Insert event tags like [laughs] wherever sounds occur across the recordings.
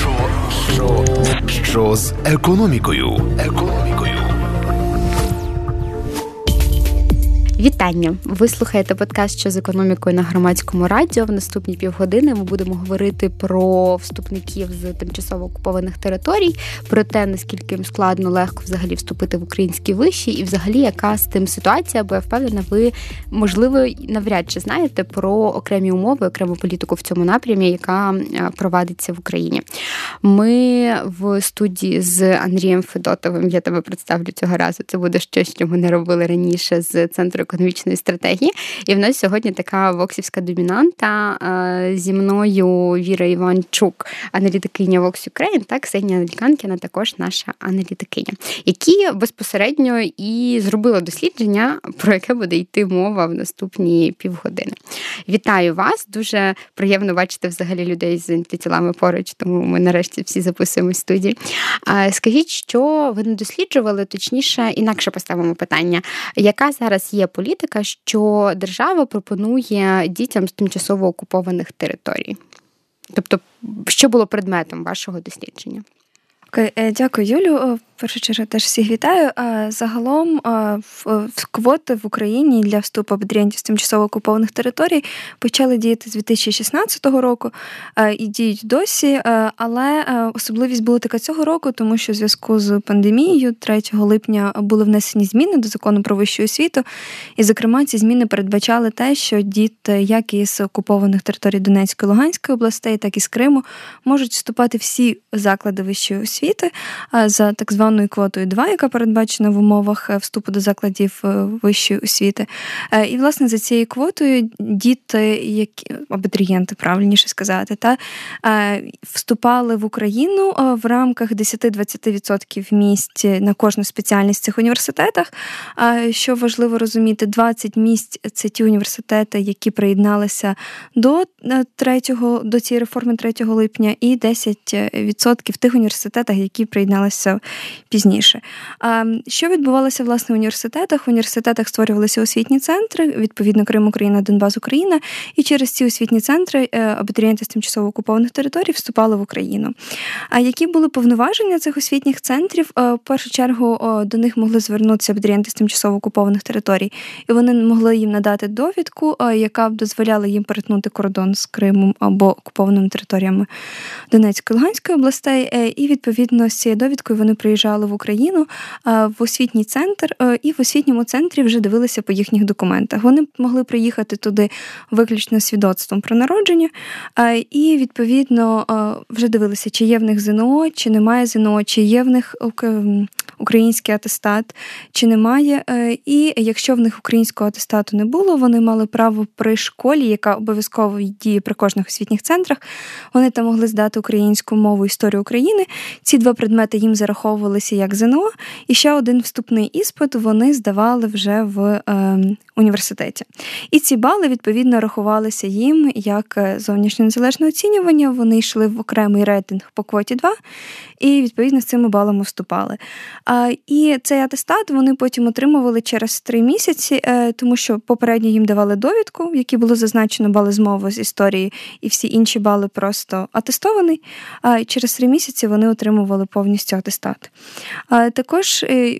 Що, що, що з економікою? Економікою. Вітання! Ви слухаєте подкаст що з економікою на громадському радіо. В наступні півгодини ми будемо говорити про вступників з тимчасово окупованих територій, про те, наскільки їм складно легко взагалі вступити в українські виші, і взагалі яка з тим ситуація, бо я впевнена, ви можливо навряд чи знаєте про окремі умови, окрему політику в цьому напрямі, яка провадиться в Україні. Ми в студії з Андрієм Федотовим. Я тебе представлю цього разу. Це буде щось, що ми не робили раніше з центру економічної стратегії. І в нас сьогодні така воксівська домінанта зі мною Віра Іванчук, аналітикиня Vox Ukraine, та Ксенія Ліканкіна, також наша аналітикиня, які безпосередньо і зробили дослідження, про яке буде йти мова в наступні півгодини. Вітаю вас! Дуже приємно бачити взагалі людей з антитілами поруч, тому ми нарешті всі записуємо в студії. Скажіть, що ви не досліджували, точніше, інакше поставимо питання, яка зараз є політика, що держава пропонує дітям з тимчасово окупованих територій? Тобто, що було предметом вашого дослідження? Е, дякую, Юлю першу чергу теж всіх вітаю. Загалом квоти в Україні для вступу абітурієнтів з тимчасово окупованих територій почали діяти з 2016 року і діють досі. Але особливість була така цього року, тому що в зв'язку з пандемією 3 липня були внесені зміни до закону про вищу освіту. І, зокрема, ці зміни передбачали те, що діти, як із окупованих територій Донецької Луганської областей, так і з Криму, можуть вступати всі заклади вищої освіти за так званою званою квотою 2, яка передбачена в умовах е, вступу до закладів е, вищої освіти. Е, і, власне, за цією квотою діти, які абітурієнти, правильніше сказати, та вступали в Україну в рамках 10-20% місць на кожну спеціальність в цих університетах. Що важливо розуміти, 20 місць це ті університети, які приєдналися до 3, до цієї реформи 3 липня, і 10% в тих університетах, які приєдналися пізніше. Що відбувалося власне в університетах? В університетах створювалися освітні центри, відповідно Крим, Україна, Донбас, Україна, і через ці освітні центри е, абітурієнти з тимчасово окупованих територій вступали в Україну. А які були повноваження цих освітніх центрів? Е, в першу чергу до них могли звернутися абітурієнти з тимчасово окупованих територій, і вони могли їм надати довідку, е, яка б дозволяла їм перетнути кордон з Кримом або окупованими територіями Донецької Луганської областей. І відповідно з цією довідкою вони приїжджали приїжджали в Україну в освітній центр, е, і в освітньому центрі вже дивилися по їхніх документах. Вони могли приїхати туди виключно свідоцтвом про народження, і відповідно вже дивилися, чи є в них ЗНО, чи немає ЗНО, чи є в них український атестат, чи немає. Е, і якщо в них українського атестату не було, вони мали право при школі, яка обов'язково діє при кожних освітніх центрах. Вони там могли здати українську мову історію України. Ці два предмети їм зараховувалися як ЗНО, і ще один вступний іспит вони здавали вже в е, університеті. І ці бали відповідно рахувалися їм як е, зовнішнє незалежне оцінювання. Вони йшли в окремий рейтинг по квоті 2, і відповідно з цими балами вступали. І цей атестат вони потім отримували через три місяці, е, тому що попередньо їм давали довідку, в якій було зазначено бали з мови з історії, і всі інші бали просто атестований. А через три місяці вони отримували повністю атестат. Також е,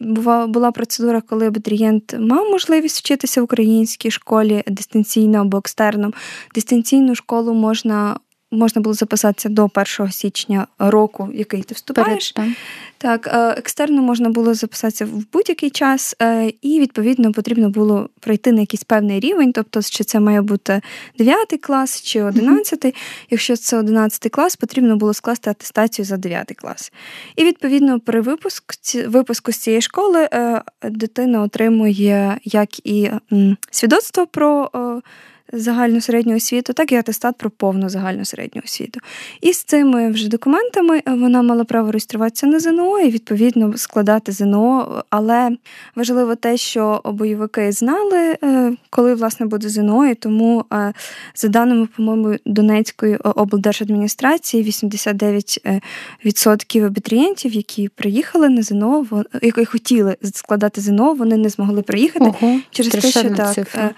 була процедура, коли абітурієнт мав можливість вчитися в українській школі дистанційно або екстерном. Дистанційну школу можна можна було записатися до 1 січня року, який ти вступаєш. Перед, так, е, екстерно можна було записатися в будь-який час, е, і відповідно потрібно було пройти на якийсь певний рівень, тобто, чи це має бути 9 клас чи 11. Mm-hmm. Якщо це 11 клас, потрібно було скласти атестацію за 9 клас. І відповідно при випуску випуску з цієї школи е, дитина отримує як і свідоцтво про загальну середню освіту, так і атестат про повну загальну середню освіту. І з цими вже документами вона мала право реєструватися на ЗНО і відповідно складати ЗНО. Але важливо те, що бойовики знали, е, коли власне буде ЗНО, і тому е, за даними, по-моєму, Донецької облдержадміністрації, 89% абітурієнтів, які приїхали на ЗНО, які хотіли складати ЗНО, вони не змогли приїхати Ого, через те, що так. Цифра.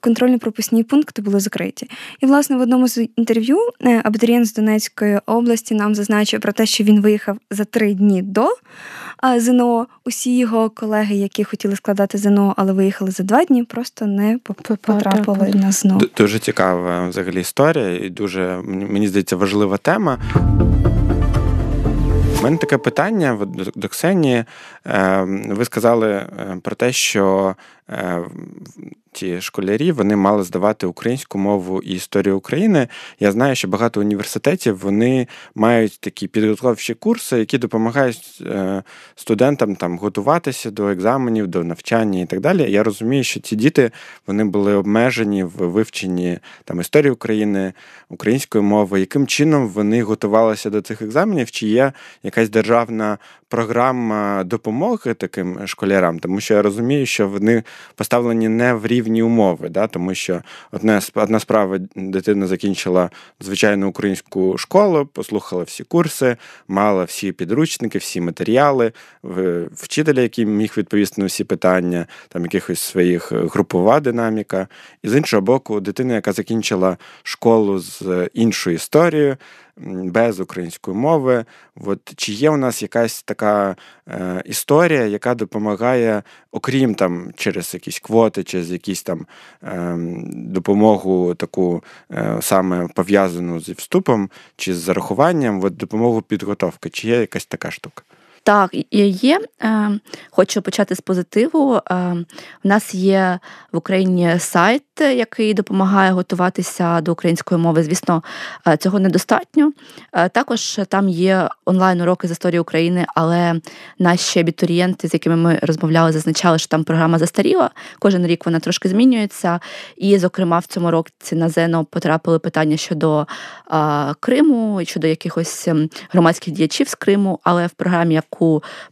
Е, контрольно-пропускні пункти були закриті. І, власне, в одному з інтерв'ю е, абітурієнт з Донецької області нам зазначив про те, що він виїхав за три дні до ЗНО. Усі його колеги, які хотіли складати ЗНО, але виїхали за два дні, просто не потрапили на ЗНО. Дуже цікава взагалі історія, і дуже мені здається важлива тема. У мене таке питання до Ксенії. Ем, ви сказали е, про те, що е, ті школярі вони мали здавати українську мову і історію України. Я знаю, що багато університетів вони мають такі підготовчі курси, які допомагають е, студентам там готуватися до екзаменів, до навчання і так далі. Я розумію, що ці діти вони були обмежені в вивченні там історії України, української мови. Яким чином вони готувалися до цих екзаменів? Чи є якась державна програма допомоги таким школярам? Тому що я розумію, що вони поставлені не в рівні умови, да? тому що одна одна справа дитина закінчила звичайну українську школу, послухала всі курси, мала всі підручники, всі матеріали, вчителя, який міг відповісти на всі питання, там якихось своїх е, групова динаміка. І з іншого боку, дитина, яка закінчила школу з іншою історією без української мови. От Чи є у нас якась така е, історія, яка допомагає, окрім там через якісь квоти, через якісь там е, допомогу таку е, саме пов'язану зі вступом чи з зарахуванням, от допомогу підготовки? Чи є якась така штука? Так, є. Е, хочу почати з позитиву. У е, нас є в Україні сайт, який допомагає готуватися до української мови. Звісно, е, цього недостатньо. Також там є онлайн-уроки з історії України, але наші абітурієнти, з якими ми розмовляли, зазначали, що там програма застаріла. Кожен рік вона трошки змінюється. І, зокрема, в цьому році на ЗЕНО потрапили питання щодо Криму, щодо якихось ем, громадських діячів з Криму, але в програмі яку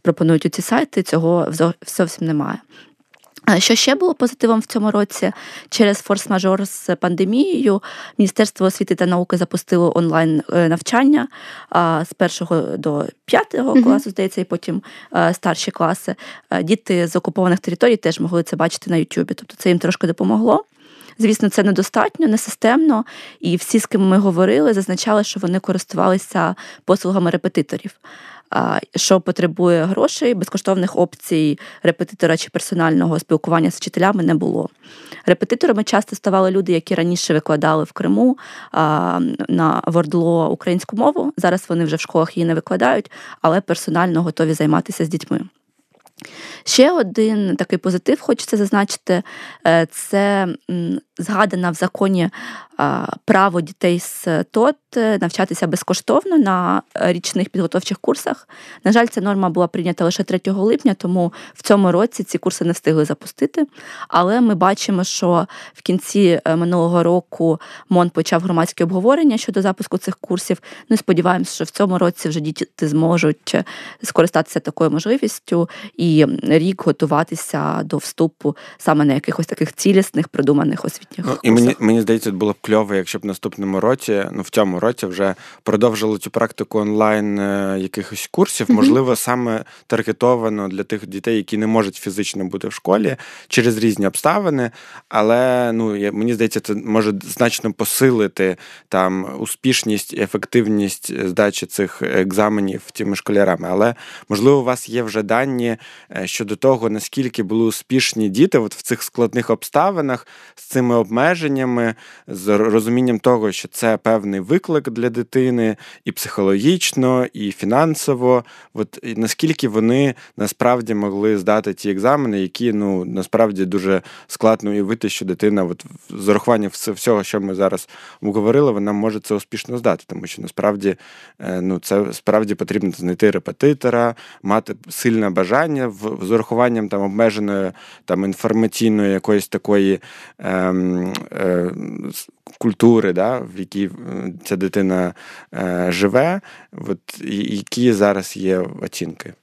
пропонують у ці сайти, цього зовсім немає. Що ще було позитивом в цьому році? Через форс-мажор з пандемією Міністерство освіти та науки запустило онлайн е, навчання з першого до п'ятого mm-hmm. класу, здається, і потім е, старші класи. Е, діти з окупованих територій теж могли це бачити на Ютубі. Тобто це їм трошки допомогло. Звісно, це недостатньо, не системно, і всі, з ким ми говорили, зазначали, що вони користувалися послугами репетиторів що потребує грошей, безкоштовних опцій репетитора чи персонального спілкування з вчителями не було. Репетиторами часто ставали люди, які раніше викладали в Криму на Вордло українську мову. Зараз вони вже в школах її не викладають, але персонально готові займатися з дітьми. Ще один такий позитив, хочеться зазначити, е, це згадана в законі право дітей з ТОТ е, навчатися безкоштовно на річних підготовчих курсах. На жаль, ця норма була прийнята лише 3 липня, тому в цьому році ці курси не встигли запустити. Але ми бачимо, що в кінці е, минулого року МОН почав громадське обговорення щодо запуску цих курсів. Ну і сподіваємося, що в цьому році вже діти зможуть скористатися такою можливістю і рік готуватися до вступу саме на якихось таких цілісних продуманих освітніх. Ну, І мені мені здається, було б кльово, якщо б в наступному році, ну в цьому році вже продовжили цю практику онлайн е, якихось курсів, mm-hmm. можливо, саме таргетовано для тих дітей, які не можуть фізично бути в школі через різні обставини. Але ну мені здається, це може значно посилити там успішність і ефективність здачі цих екзаменів тими школярами. Але можливо, у вас є вже дані е, щодо того, наскільки були успішні діти от в цих складних обставинах з цими обмеженнями, з розумінням того, що це певний виклик для дитини і психологічно, і фінансово. От і наскільки вони насправді могли здати ті екзамени, які ну насправді дуже складно уявити, що дитина, от з урахуванням всього, що ми зараз говорили, вона може це успішно здати, тому що насправді е, ну це справді потрібно знайти репетитора, мати сильне бажання в з урахуванням там обмеженої там інформаційної якоїсь такої ем, е, культури, да, в якій е, ця дитина е, живе, от, які зараз є оцінки.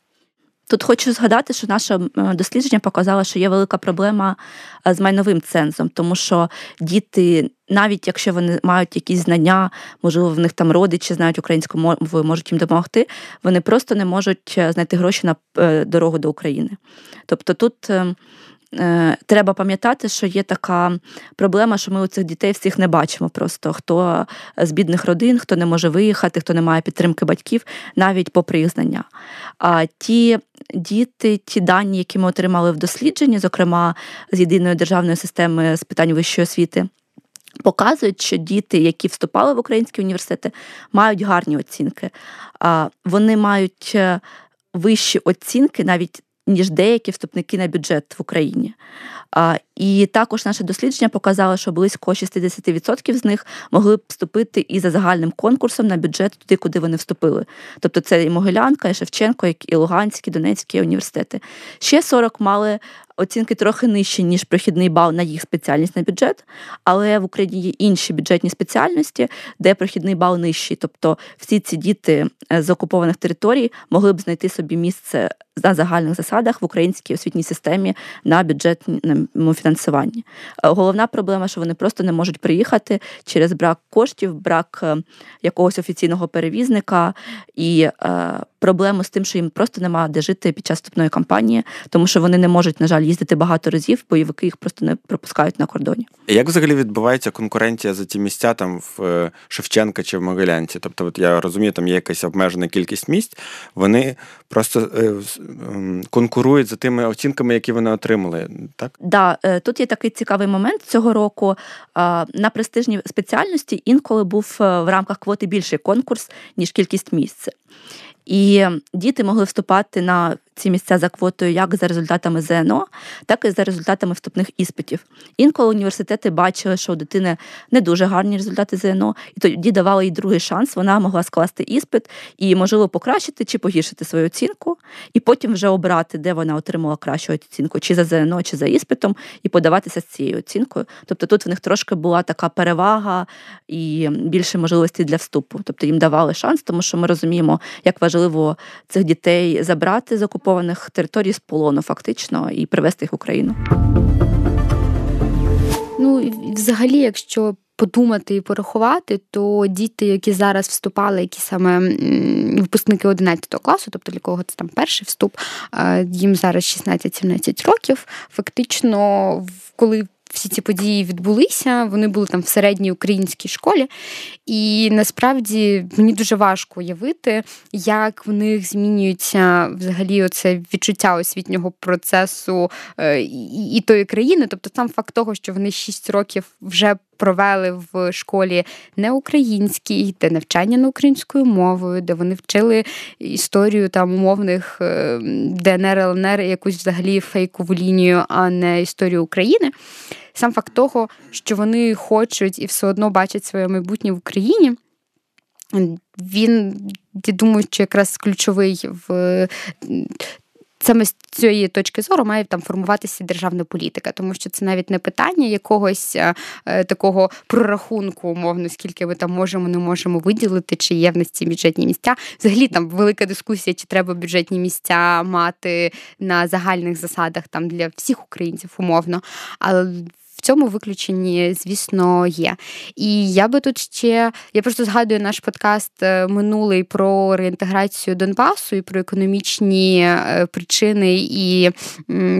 Тут хочу згадати, що наше дослідження показало, що є велика проблема е, з майновим цензом, тому що діти, навіть якщо вони мають якісь знання, можливо, в них там родичі знають українську мову, можуть їм допомогти, вони просто не можуть знайти гроші на дорогу до України. Тобто тут е, треба пам'ятати, що є така проблема, що ми у цих дітей всіх не бачимо. Просто хто з бідних родин, хто не може виїхати, хто не має підтримки батьків, навіть по признання. А ті діти, ті дані, які ми отримали в дослідженні, зокрема з єдиної державної системи з питань вищої освіти. Показують, що діти, які вступали в українські університети, мають гарні оцінки. Вони мають е, вищі оцінки навіть ніж деякі вступники на бюджет в Україні. І також наше дослідження показало, що близько 60% з них могли б вступити і за загальним конкурсом на бюджет туди, куди вони вступили. Тобто це і Могилянка, і Шевченко, і Луганські, Донецькі університети. Ще 40 мали оцінки трохи нижчі, ніж прохідний бал на їх спеціальність на бюджет, але в Україні є інші бюджетні спеціальності, де прохідний бал нижчий. Тобто всі ці діти е, з окупованих територій могли б знайти собі місце на загальних засадах в українській освітній системі на бюджетному фінансуванні. Е, головна проблема, що вони просто не можуть приїхати через брак коштів, брак е, якогось офіційного перевізника і проблему з тим, що їм просто немає де жити під час вступної кампанії, тому що вони не можуть, на жаль, їздити багато разів, бойовики їх просто не пропускають на кордоні. Як взагалі відбувається конкуренція за ті місця там в е, Шевченка чи в Могилянці? Тобто, от я розумію, там є якась обмежена кількість місць, вони просто е, конкурують за тими оцінками, які вони отримали. Так, да, е, тут є такий цікавий момент цього року. На престижній спеціальності інколи був в рамках квоти більший конкурс, ніж кількість місць. І діти могли вступати на ці місця за квотою як за результатами ЗНО, так і за результатами вступних іспитів. Інколи університети бачили, що у дитини не дуже гарні результати ЗНО, і тоді давали їй другий шанс. Вона могла скласти іспит і, можливо, покращити чи погіршити свою оцінку, і потім вже обрати, де вона отримала кращу оцінку, чи за ЗНО, чи за іспитом, і подаватися з цією оцінкою. Тобто тут в них трошки була така перевага і більше можливостей для вступу. Тобто їм давали шанс, тому що ми розуміємо, як важливо цих дітей забрати з окупованих територій з полону, фактично, і привезти їх в Україну. Ну взагалі, якщо подумати і порахувати, то діти, які зараз вступали, які саме випускники 11 класу, тобто для кого це там перший вступ, їм зараз 16-17 років. Фактично, коли всі ці події відбулися. Вони були там в середній українській школі, і насправді мені дуже важко уявити, як в них змінюється взагалі оце відчуття освітнього процесу е, і, тої країни. Тобто, сам факт того, що вони 6 років вже провели в школі не українській, де навчання на українською мовою, де вони вчили історію там умовних е, ДНР, ЛНР, якусь взагалі фейкову лінію, а не історію України. Сам факт того, що вони хочуть і все одно бачать своє майбутнє в Україні. Він, я думаю, що якраз ключовий в саме з цієї точки зору має там формуватися державна політика, тому що це навіть не питання якогось е, е, такого прорахунку, умовно, скільки ми там можемо, не можемо виділити, чи є в нас ці бюджетні місця. Взагалі там велика дискусія, чи треба бюджетні місця мати на загальних засадах там для всіх українців умовно. Але цьому виключенні, звісно, є. І я би тут ще я просто згадую наш подкаст е, минулий про реінтеграцію Донбасу і про економічні е, причини і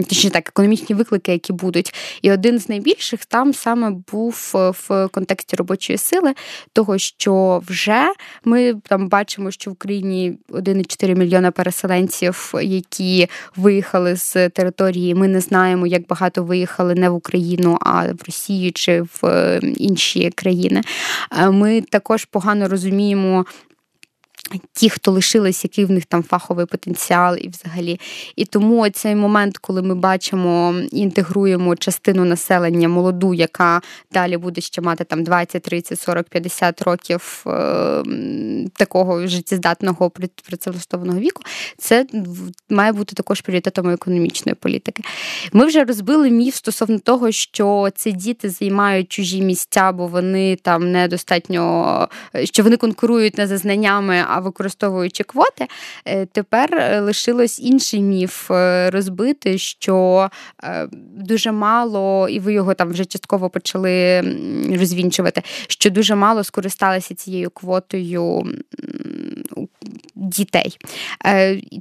точніше так, економічні виклики, які будуть. І один з найбільших там саме був е, в контексті робочої сили, того що вже ми там бачимо, що в Україні 1,4 мільйона переселенців, які виїхали з території. Ми не знаємо, як багато виїхали не в Україну, а в Росію чи в е, інші країни. Е, ми також погано розуміємо Ті, хто лишились, який в них там фаховий потенціал, і взагалі. І тому цей момент, коли ми бачимо, інтегруємо частину населення молоду, яка далі буде ще мати там 20, 30, 40, 50 років е, такого життєздатного працевлаштованого віку, це має бути також пріоритетом економічної політики. Ми вже розбили міф стосовно того, що ці діти займають чужі місця, бо вони там недостатньо, що вони конкурують не за знаннями використовуючи квоти, е, тепер е, лишилось інший міф е, розбити, що дуже мало, і ви його там вже частково почали розвінчувати, що дуже мало скористалися цією квотою дітей.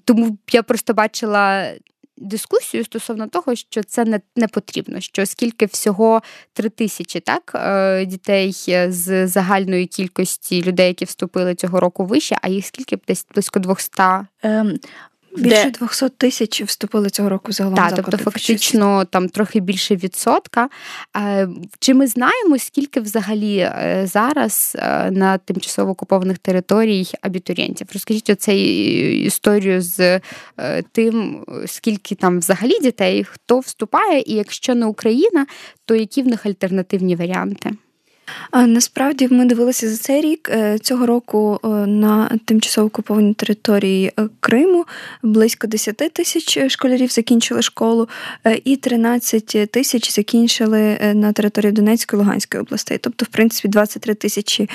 Тому я просто бачила дискусію стосовно того, що це не не потрібно. Що скільки всього три тисячі так е, дітей з загальної кількості людей, які вступили цього року вище, а їх скільки десь близько 200? Ем, Більше де... 200 тисяч вступили цього року загалом. Так, тобто фактично там трохи більше відсотка. Чи ми знаємо, скільки взагалі е, зараз е, на тимчасово окупованих територій абітурієнтів? Розкажіть оцей історію з е, тим, скільки там взагалі дітей, хто вступає, і якщо не Україна, то які в них альтернативні варіанти? Насправді ми дивилися за цей рік. Е, цього року е, на тимчасово окупованій території е, Криму близько 10 тисяч школярів закінчили школу, і 13 тисяч закінчили на території Донецької і Луганської областей. Тобто, в принципі, 23 тисячі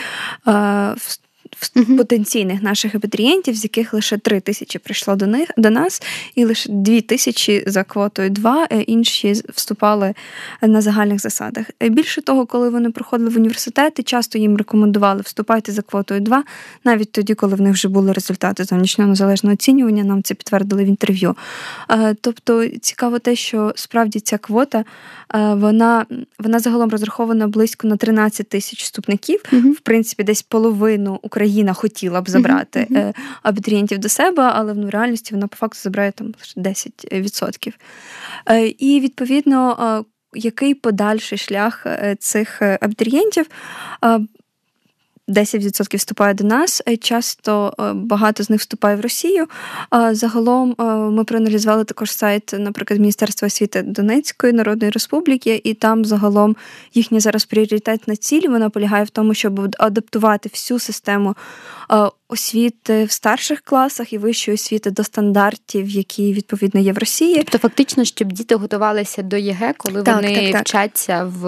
потенційних наших абітурієнтів, з яких лише 3 тисячі прийшло до них до нас, і лише 2 тисячі за квотою 2, е, інші вступали на загальних засадах. Е, більше того, коли вони приходили в університети, часто їм рекомендували вступати за квотою 2, навіть тоді, коли в них вже були результати зовнішнього незалежного оцінювання, нам це підтвердили в інтерв'ю. Е, тобто цікаво те, що справді ця квота вона вона загалом розрахована близько на 13 тисяч вступників, в принципі, десь половину. Україна хотіла б забрати uh-huh. абітурієнтів до себе, але в реальності вона по факту забирає там лише 10%. Е, і відповідно, е, який подальший шлях цих абітурієнтів? 10% вступає до нас. Е, часто е, багато з них вступає в Росію. Загалом е, ми проаналізували також сайт, наприклад, Міністерства освіти Донецької Народної Республіки, і там загалом їхня зараз пріоритетна ціль вона полягає в тому, щоб адаптувати всю систему освіти в старших класах і вищої освіти до стандартів, які відповідно є в Росії. Тобто, фактично, щоб діти готувалися до ЄГЕ, коли так, вони так, так. вчаться в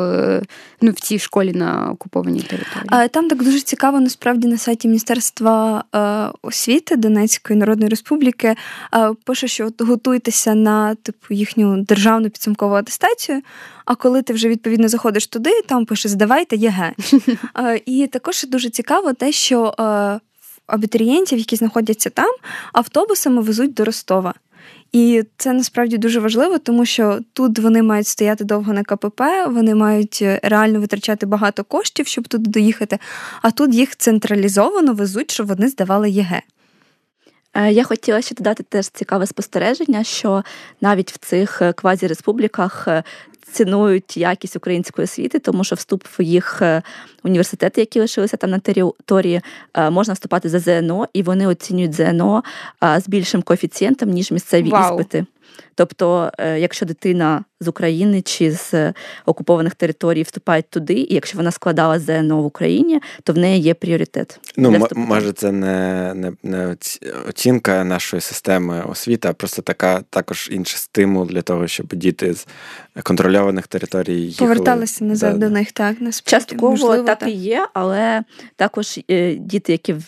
ну в цій школі на окупованій території. Там так дуже цікаво, насправді на сайті Міністерства е, освіти Донецької Народної Республіки е, пише, що готуйтеся на типу їхню державну підсумкову атестацію. А коли ти вже відповідно заходиш туди, там пише здавайте ЄГЕ. [laughs] І також дуже цікаво те, що абітурієнтів, які знаходяться там, автобусами везуть до Ростова. І це насправді дуже важливо, тому що тут вони мають стояти довго на КПП, вони мають е, реально витрачати багато коштів, щоб туди доїхати. А тут їх централізовано везуть, щоб вони здавали ЄГЕ. Е, я хотіла ще додати теж цікаве спостереження, що навіть в цих е, квазіреспубліках цінують якість української освіти, тому що вступ в їх е, університети, які лишилися там на території, е, можна вступати за ЗНО, і вони оцінюють ЗНО з більшим коефіцієнтом, ніж місцеві Вау. іспити. Тобто, якщо дитина з України чи з окупованих територій вступають туди, і якщо вона складала ЗНО в Україні, то в неї є пріоритет. Ну м- може, це не не, не оцінка нашої системи освіти, а просто така також інший стимул для того, щоб діти з контрольованих територій їхали. поверталися назад да. до них. Так насправді. частково Можливо, так, так і є, але також е, діти, які в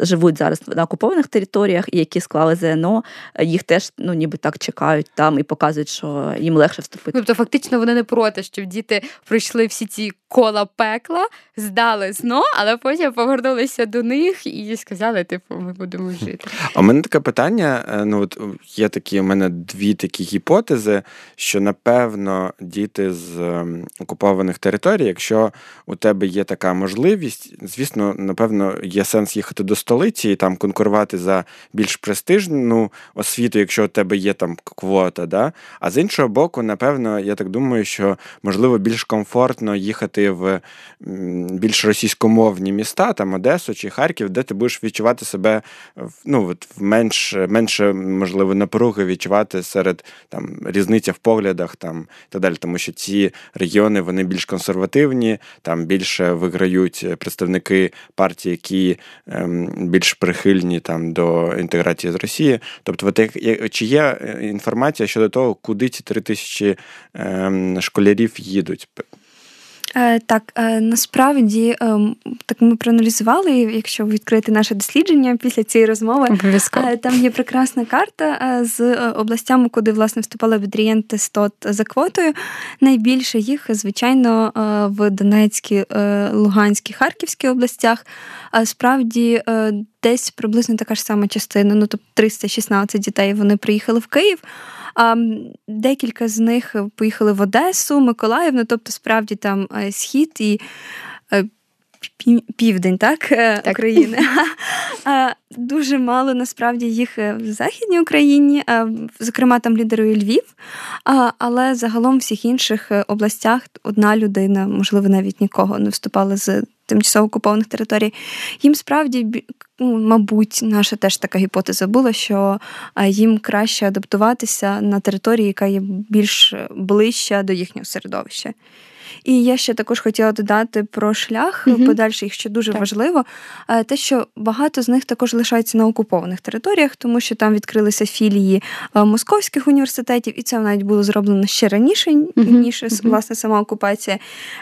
живуть зараз на окупованих територіях і які склали ЗНО, їх теж ну ніби так чекають там і показують, що їм легше вступити. Тобто, фактично, вони не проти, щоб діти пройшли всі ці кола пекла, здали ЗНО, але потім повернулися до них і сказали, типу, ми будемо жити. А у мене таке питання: е, ну от є такі, у мене дві такі гіпотези, що напевно діти з ем, окупованих територій, якщо у тебе є така можливість, звісно, напевно, є сенс їхати до столиці і там конкурувати за більш престижну освіту, якщо у тебе є там квота. Да? А з іншого боку, напевно, я так думаю, що можливо більш комфортно їхати в більш російськомовні міста, там Одесу чи Харків, де ти будеш відчувати себе ну, от, менш менше, можливо, напруги відчувати серед там різниця в поглядах там і так далі, тому що ці регіони вони більш консервативні, там більше виграють представники партії, які ем, більш прихильні там до інтеграції з Росії. Тобто, от, чи є е, інформація щодо того, куди ці три тисячі ем, школярів їдуть? Е, так, е, насправді ем, так ми проаналізували, якщо відкрити наше дослідження після цієї розмови, Обов'язково. там є прекрасна карта з областями, куди власне вступали абітурієнти з ТОТ за квотою. Найбільше їх, звичайно, в Донецькій, Луганській, Харківській областях. Справді десь приблизно така ж сама частина, ну тобто 316 дітей вони приїхали в Київ. А декілька з них поїхали в Одесу, Миколаїв, ну тобто, справді там е, схід і. Е, південь, так, е, так. України. [laughs] Дуже мало насправді їх в Західній Україні, зокрема, там лідерує Львів, але загалом в всіх інших областях одна людина, можливо, навіть нікого не вступала з тимчасово окупованих територій. Їм справді, ну, мабуть, наша теж така гіпотеза була, що їм краще адаптуватися на території, яка є більш ближча до їхнього середовища. І я ще також хотіла додати про шлях угу. подальший, що дуже так. важливо, е, те, що багато з них також лишаються на окупованих територіях, тому що там відкрилися філії е, московських університетів, і це навіть було зроблено ще раніше, угу. ніж угу. власне сама окупація.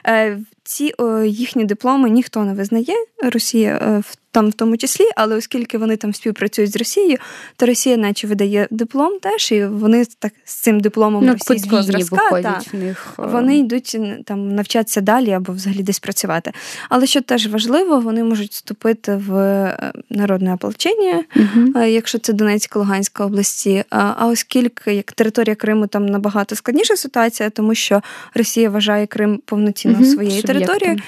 Е, ці їхні дипломи ніхто не визнає. Росія в там в тому числі, але оскільки вони там співпрацюють з Росією, то Росія, наче видає диплом теж, і вони так з цим дипломом ну, російського зразка та, в них. Е. вони йдуть там навчатися далі або взагалі десь працювати. Але що теж важливо, вони можуть вступити в е, народне ополчення, угу. якщо це Донецька, Луганська області. А оскільки як територія Криму там набагато складніша ситуація, тому що Росія вважає Крим повноцінно угу. своєю територією,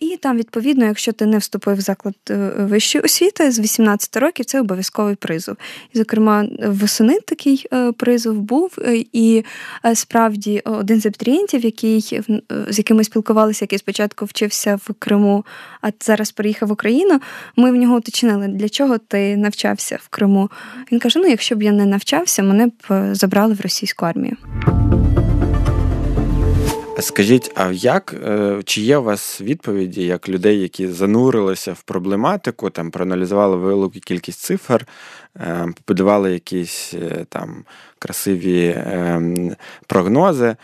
і там відповідно, якщо ти не вступив в заклад вищої освіти з 18 років це обов'язковий призов. І, зокрема, восени такий е, призов був. Е, і е, справді один з абітурієнтів, який з яким ми спілкувалися, який спочатку вчився в Криму, а зараз приїхав в Україну. Ми в нього уточнили, для чого ти навчався в Криму. Він каже: ну, якщо б я не навчався, мене б забрали в російську армію. Скажіть, а як е, чи є у вас відповіді як людей, які занурилися в проблематику, там проаналізували велику кількість цифр, е, побудували якісь е, там красиві прогнози,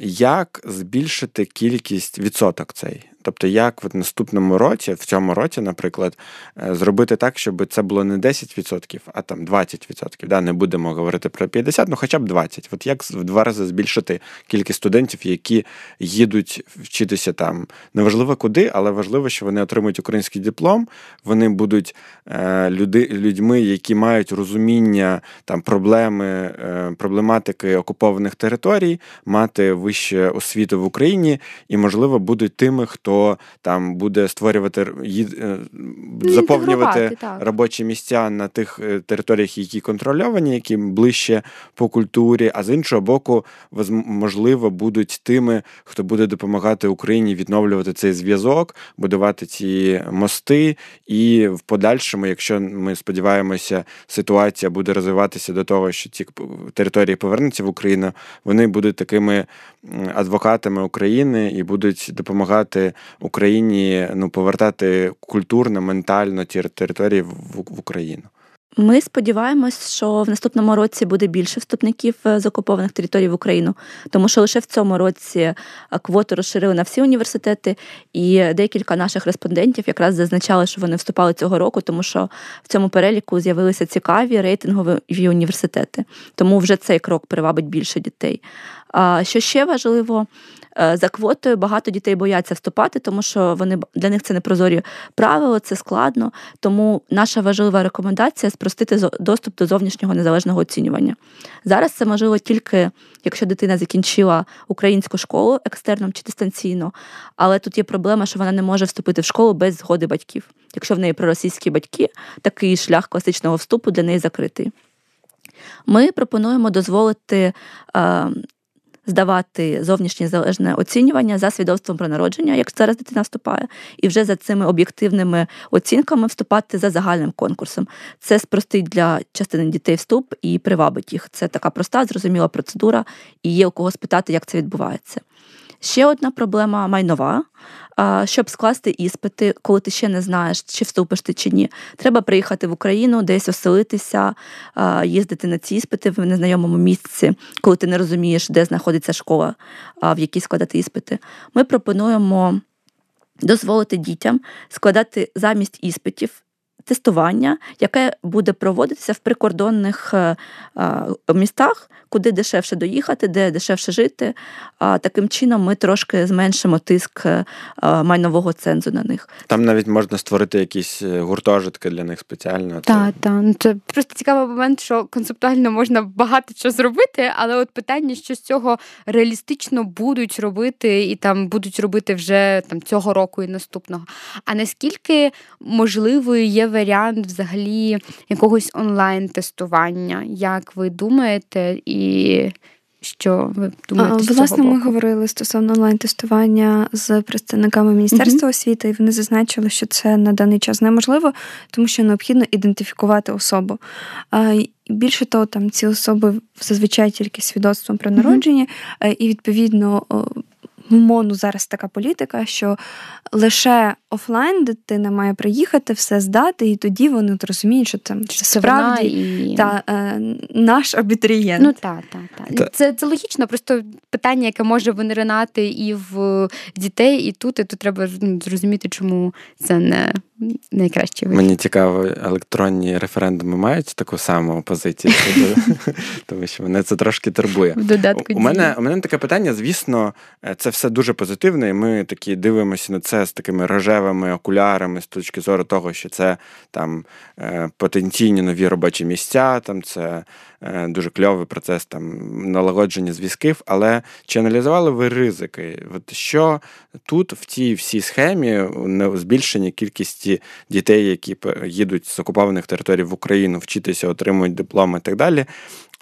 як збільшити кількість відсоток цей? Тобто, як в наступному році, в цьому році, наприклад, е, зробити так, щоб це було не 10%, а там 20%. Да? Не будемо говорити про 50%, ну хоча б 20%. От як в два рази збільшити кількість студентів, які їдуть вчитися там. Неважливо куди, але важливо, що вони отримують український диплом, вони будуть е, люди, людьми, які мають розуміння там проблеми, е, проблематики окупованих територій, мати вищу освіту в Україні і, можливо, будуть тими, хто там буде створювати е, ну, заповнювати робочі місця на тих е, територіях, які контрольовані, які ближче по культурі. А з іншого боку, можливо, будуть тими, хто буде допомагати Україні відновлювати цей зв'язок, будувати ці мости, і в подальшому, якщо ми сподіваємося, ситуація буде розвиватися до того, що ці території повернуться в Україну, вони будуть такими адвокатами України і будуть допомагати Україні ну, повертати культурно, ментально ті території в, Україну. Ми сподіваємось, що в наступному році буде більше вступників е, з окупованих територій в Україну, тому що лише в цьому році е, квоту розширили на всі університети, і декілька наших респондентів якраз зазначали, що вони вступали цього року, тому що в цьому переліку з'явилися цікаві рейтингові університети. Тому вже цей крок привабить більше дітей. Що ще важливо, за квотою багато дітей бояться вступати, тому що вони для них це не прозорі правила, це складно. Тому наша важлива рекомендація спростити доступ до зовнішнього незалежного оцінювання. Зараз це можливо тільки якщо дитина закінчила українську школу екстерном чи дистанційно, але тут є проблема, що вона не може вступити в школу без згоди батьків. Якщо в неї проросійські батьки, такий шлях класичного вступу для неї закритий. Ми пропонуємо дозволити е, здавати зовнішнє залежне оцінювання за свідоцтвом про народження, як зараз дитина вступає, і вже за цими об'єктивними оцінками вступати за загальним конкурсом. Це спростить для частини дітей вступ і привабить їх. Це така проста, зрозуміла процедура, і є у кого спитати, як це відбувається. Ще одна проблема майнова. Щоб скласти іспити, коли ти ще не знаєш, чи вступиш ти чи ні, треба приїхати в Україну, десь оселитися, їздити на ці іспити в незнайомому місці, коли ти не розумієш, де знаходиться школа, в якій складати іспити. Ми пропонуємо дозволити дітям складати замість іспитів тестування, яке буде проводитися в прикордонних е, містах, куди дешевше доїхати, де дешевше жити. Таким чином ми трошки зменшимо тиск е, майнового цензу на них. Там навіть можна створити якісь е, гуртожитки для них спеціально. Так, так. Ну, це просто цікавий момент, що концептуально можна багато що зробити, але от питання, що з цього реалістично будуть робити, і там будуть робити вже там цього року і наступного. А наскільки можливою є варіант взагалі якогось онлайн-тестування? Як ви думаєте, і що ви думаєте? з Власне, цього ми говорили стосовно онлайн-тестування з представниками Міністерства mm-hmm. освіти, і вони зазначили, що це на даний час неможливо, тому що необхідно ідентифікувати особу. Більше того, там ці особи зазвичай тільки свідоцтвом про народження, mm-hmm. і відповідно МОНу зараз така політика, що лише офлайн дитина має приїхати, все здати, і тоді вони розуміють, що це, це справді і... та, е, наш абітурієнт. Ну так, так, так. Це це логічно, просто питання, яке може виниринати і в дітей, і тут, і тут треба ну, зрозуміти, чому це не найкраще. Мені цікаво, електронні референдуми мають таку саму позицію, [laughs] тому що мене це трошки турбує. В додатку у мене у мене таке питання, звісно, е, це все дуже позитивне, і ми такі дивимося на це з такими рожевими окулярами з точки зору того, що це там е, потенційні нові робочі місця, там це дуже кльовий процес там налагодження зв'язків. Але чи аналізували ви ризики? От Що тут в цій всій схемі збільшення кількості дітей, які їдуть з окупованих територій в Україну, вчитися, отримують дипломи і так далі?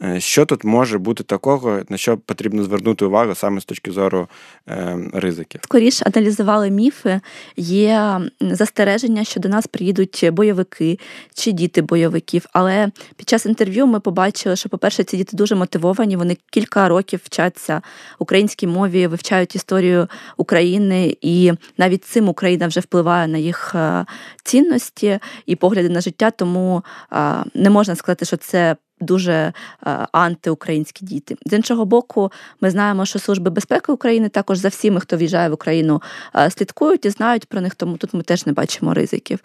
Е, що тут може бути такого, на що потрібно звернути увагу саме з точки зору е, ризиків? Скоріше аналізували міфи. Є застереження, що до нас приїдуть бойовики чи діти бойовиків. Але під час інтерв'ю ми побачили, що, по-перше, ці діти дуже мотивовані. Вони кілька років вчаться українській мові, вивчають історію України, і навіть цим Україна вже впливає на їх е, цінності і погляди на життя. Тому не можна сказати, що це дуже е, антиукраїнські діти. З іншого боку, ми знаємо, що служби безпеки України також за всіми, хто в'їжджає в Україну, е, слідкують і знають про них, тому тут ми теж не бачимо ризиків.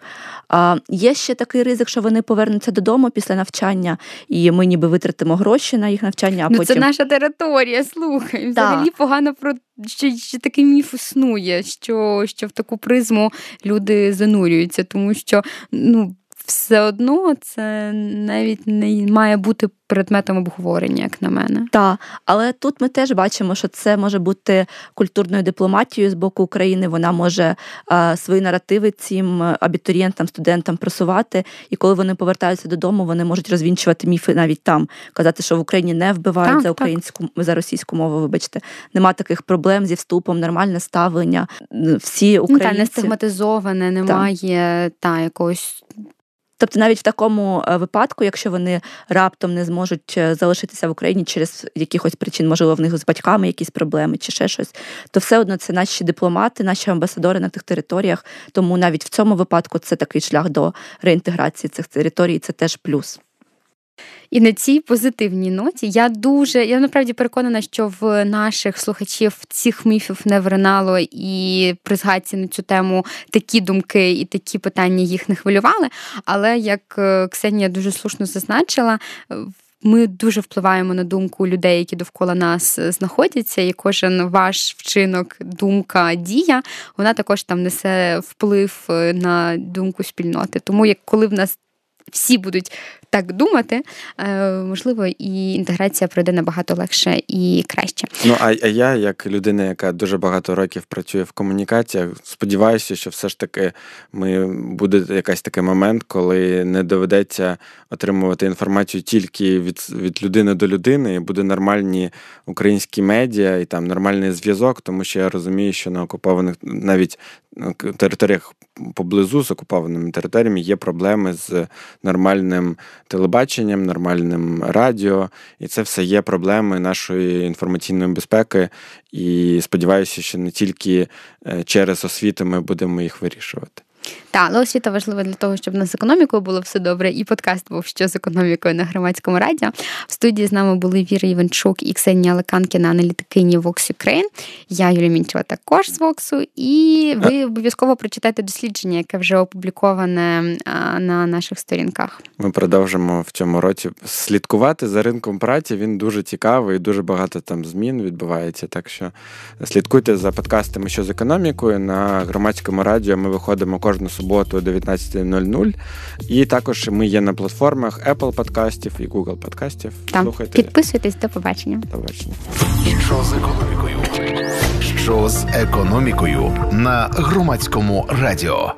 Є ще такий ризик, що вони повернуться додому після навчання, і ми ніби витратимо гроші на їх навчання. А ну, потім це наша територія. Слухай, взагалі да. погано про що, що такий міф існує, що, що в таку призму люди занурюються, тому що ну все одно це навіть не має бути предметом обговорення, як на мене. Так, але тут ми теж бачимо, що це може бути культурною дипломатією з боку України. Вона може а, свої наративи цим абітурієнтам, студентам просувати. І коли вони повертаються додому, вони можуть розвінчувати міфи навіть там, казати, що в Україні не вбивають так, за українську так. за російську мову. Вибачте, нема таких проблем зі вступом, нормальне ставлення. Всі українці... Ну, та, не стигматизоване, немає та якогось Тобто, навіть в такому е, випадку, якщо вони раптом не зможуть е, залишитися в Україні через якихось причин, можливо, в них з батьками якісь проблеми чи ще щось, то все одно це наші дипломати, наші амбасадори на тих територіях. Тому навіть в цьому випадку це такий шлях до реінтеграції цих територій. Це теж плюс. І на цій позитивній ноті я дуже я насправді переконана, що в наших слухачів цих міфів не вринало, і при згадці на цю тему такі думки і такі питання їх не хвилювали. Але як е, Ксенія дуже слушно зазначила, ми дуже впливаємо на думку людей, які довкола нас знаходяться, і кожен ваш вчинок, думка, дія, вона також там несе вплив е, на думку спільноти. Тому як коли в нас всі будуть так думати, е, можливо, і інтеграція пройде набагато легше і краще. Ну а я, як людина, яка дуже багато років працює в комунікаціях, сподіваюся, що все ж таки ми буде якийсь такий момент, коли не доведеться отримувати інформацію тільки від від людини до людини, і буде нормальні українські медіа і там нормальний зв'язок, тому що я розумію, що на окупованих навіть територіях поблизу з окупованими територіями є проблеми з нормальним телебаченням, нормальним радіо, і це все є проблеми нашої інформаційної безпеки. І сподіваюся, що не тільки е, через освіту ми будемо їх вирішувати. Так, але освіта важлива для того, щоб у нас з економікою було все добре, і подкаст був що з економікою на громадському радіо. В студії з нами були Віра Іванчук і Ксенія Леканкіна, аналітикині Vox Ukraine. Я Юлія Мінчева також з Воксу. І ви обов'язково прочитайте дослідження, яке вже опубліковане на наших сторінках. Ми продовжимо в цьому році слідкувати за ринком праці. Він дуже цікавий, дуже багато там змін відбувається. Так що слідкуйте за подкастами, що з економікою на громадському радіо. Ми виходимо кожну суботу о 19.00. І також ми є на платформах Apple подкастів і Google подкастів. Там. Слухайте. Підписуйтесь, до побачення. До побачення. Що з економікою? Що з економікою на громадському радіо?